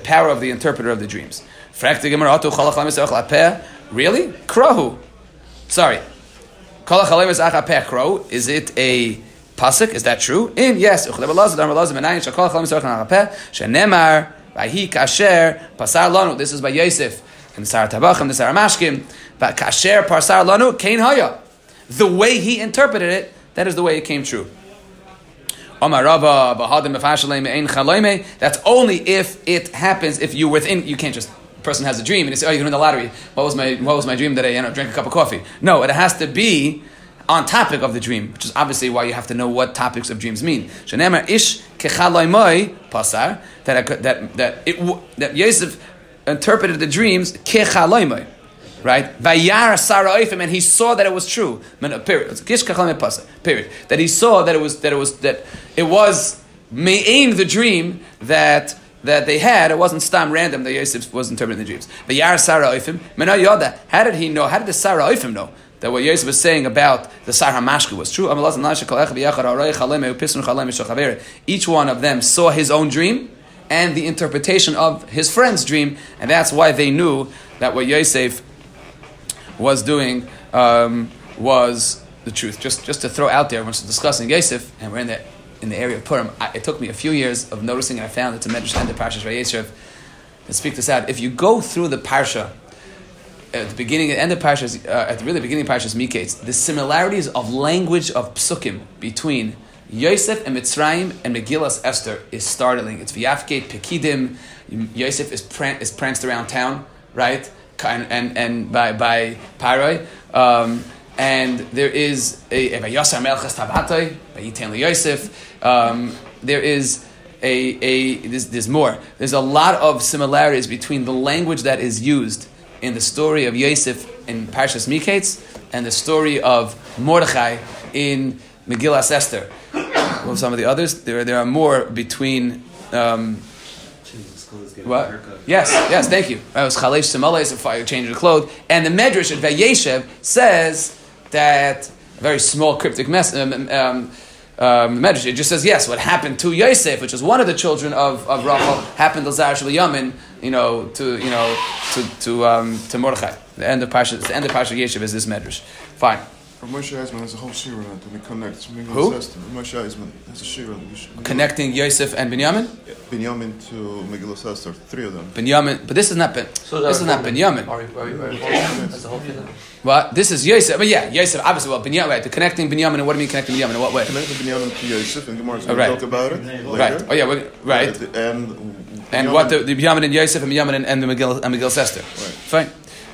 S1: power of the interpreter of the dreams. Really? Krahu. Sorry. Is it a pasuk? Is that true? In yes. This is by Yosef. And Sarah Tabachim, the Sarah Mashkim. But kasher parsar lanu kain haya the way he interpreted it, that is the way it came true. That's only if it happens, if you're within, you can't just, person has a dream and you say, oh, you're going to the lottery. What was my, what was my dream today? You know, drink a cup of coffee. No, it has to be on topic of the dream, which is obviously why you have to know what topics of dreams mean. that I- that that it that Yosef interpreted the dreams. Right? Vayar Sarah Oifim, and he saw that it was true. Uh, Period. Period. That he saw that it was that it was that it was me'ain the dream that that they had. It wasn't stam random that Yosef was interpreting the dreams. Vayar Sarah Oifim. Mena Yoda. How did he know? How did the Sarah Oifim know? That what Yosef was saying about the Sar HaMashka was true. Each one of them saw his own dream and the interpretation of his friend's dream, and that's why they knew that what Yosef was doing um, was the truth. Just, just to throw out there, when we're discussing Yosef, and we're in the, in the area of Purim, I, it took me a few years of noticing, and I found it's a Medrash and the Parshas Vayeshev, to speak this out. If you go through the Parsha, at the beginning and end of Parshas, uh, at the really beginning of Parshas Miketz, the similarities of language of psukim between Yosef and Mitzrayim and Megillas Esther is startling. It's V'yafket Pekidim. Yosef is, pran- is pranced around town, right? And, and, and by, by Paroi. Um, and there is a Vayasar Melchas Tabatoi, Vayitan Yosef. Um, there is a, a there's, there's more. There's a lot of similarities between the language that is used in the story of Yosef in Parshas Miketz and the story of Mordechai in Megillas Esther. Well, some of the others, there, there are more between. Um, what? Yes, yes, thank you. That was Chalesh Simales, a fire change of clothes. And the Medrash at Vayeshev says that, a very small cryptic mess, um, um, um, Medrash, it just says, yes, what happened to Yosef, which was one of the children of, of Rachel, happened to Zar Yamin, you know, to, you know, to, to, um, to Mordechai. The end of the end of Parsha Yeshiv is this Medrash. Fine.
S4: Moshe Eisman has a whole shira on it, and it connects.
S1: Who?
S4: Moshe Eisman has a shira.
S1: Connecting Yosef and Binyamin?
S4: Binyamin to Megillah Esther, three of them.
S1: Binyamin, but this is not Ben.
S2: So
S1: this is not Binyamin.
S2: Are we, are we, are we, that's the whole thing.
S1: What? This is Yosef. But yeah, Yosef, obviously, well, Binyamin, right? The connecting Binyamin, and what do you mean connecting Binyamin? In what way?
S4: Connected Binyamin to Yosef, and Gemara is
S1: Oh,
S4: going to
S1: right.
S4: talk about it later.
S1: Right. Oh, yeah, we're, right.
S4: Uh, And,
S1: And what the, the Binyamin and Yosef and Binyamin and, and the Megillah, and Megillah Esther.
S4: Right.
S1: Fine.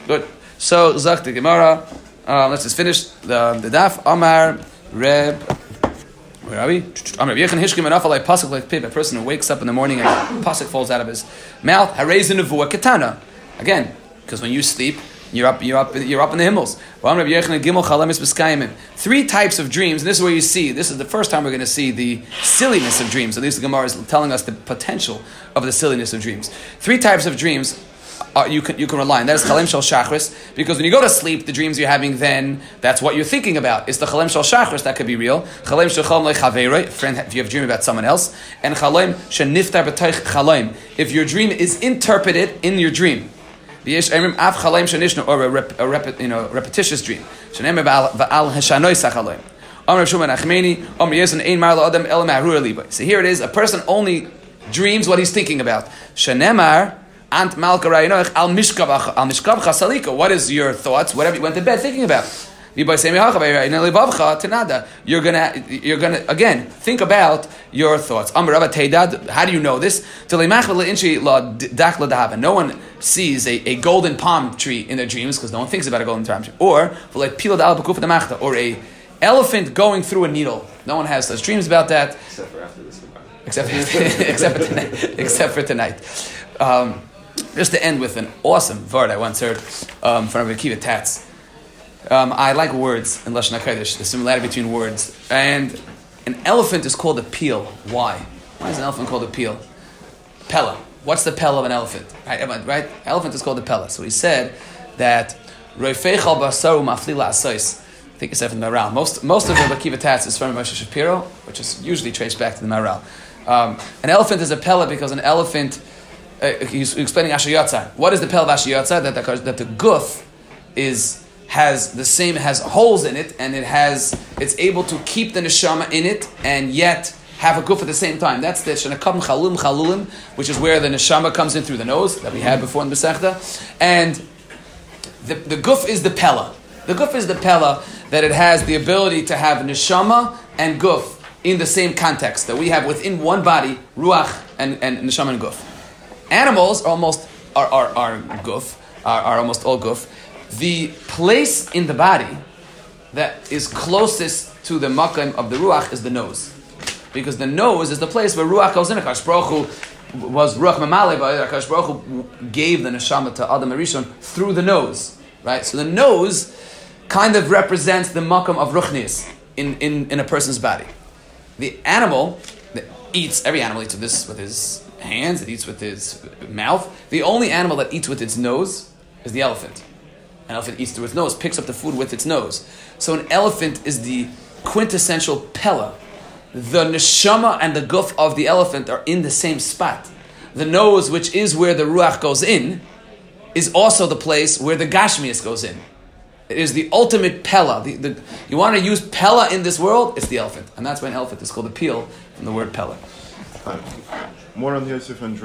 S1: Good. So, Zach the Gemara. Uh, let's just finish the, the daf. Amar, Reb. Where are we? Amar, Yechan Hishkim and Afalai Pasuk like Pib, a person who wakes up in the morning and Pasuk falls out of his mouth. Harez in Nevuah Katana. Again, because when you sleep, you're up, you're up, you're up in the himmels. Three types of dreams, and this is where you see, this is the first time we're going to see the silliness of dreams. At least the Gemara is telling us the potential of the silliness of dreams. Three types of dreams uh, you can you can rely on. That is chalem shel shachris because when you go to sleep, the dreams you're having then that's what you're thinking about. It's the chalem shel shachris that could be real. Chalem shel chalem lechaverei, if you have a dream about someone else, and chalem sheniftar b'toich chalem. If your dream is interpreted in your dream. V'yesh emrim af chalem shenishnu or a, rep, a rep, you know repetitious dream. Shenemar va'al heshanoi sachalem. So here it is, a person only dreams what he's thinking about. Shenemar Ant Malka Al Mishkavach Al Mishkavcha Salika. What is your thoughts? Whatever you went to bed thinking about. You're gonna, you're gonna again think about your thoughts. Amr Rabba Teidad. How do you know this? No one sees a, a golden palm tree in their dreams because no one thinks about a golden palm tree. Or like or a elephant going through a needle. No one has such dreams about that
S3: Except for after this
S1: except [LAUGHS] except for tonight. Except for tonight. Um, just to end with an awesome word I once heard um, from Rabbi Akiva Tatz. Um, I like words in Lashon HaKodesh, the similarity between words. And an elephant is called a peel. Why? Why is an elephant called a peel? Pella. What's the pella of an elephant? Right? right? Elephant is called a pella. So he said that basaru maflila. I think he said from the Maral. Most, most of Rabbi Akiva Tatz is from Moshe Shapiro, which is usually traced back to the Maral. Um, an elephant is a pella because an elephant, uh, he's explaining Ashayatza. What is the Pel of Ashayatza? That the, that the guf is has the same has holes in it and it has it's able to keep the neshama in it and yet have a guf at the same time. That's the shenakam chalum chalulim, which is where the neshama comes in through the nose that we had before in the Masechta. And the, the guf is the pella. The guf is the pella that it has the ability to have neshama and guf in the same context that we have within one body, ruach and, and neshama and guf. Animals are almost are, are, are guf, are, are almost all guf. The place in the body that is closest to the makam of the ruach is the nose. because the nose is the place where Ruach goes in. Hu was Ruach Mamale, but Akash Hu gave the neshama to Adam Arishon through the nose, right? So the nose kind of represents the makam of ruchnis in, in, in a person's body. The animal that eats, every animal eats with his hands, it eats with its mouth. The only animal that eats with its nose is the elephant. An elephant eats through its nose, picks up the food with its nose. So an elephant is the quintessential pella. The neshama and the guf of the elephant are in the same spot. The nose, which is where the ruach goes in, is also the place where the gashmias goes in. It is the ultimate pella. The, the, you want to use pella in this world, it's the elephant. And that's why an elephant is called a peel from the word pella.
S4: More on Yosef and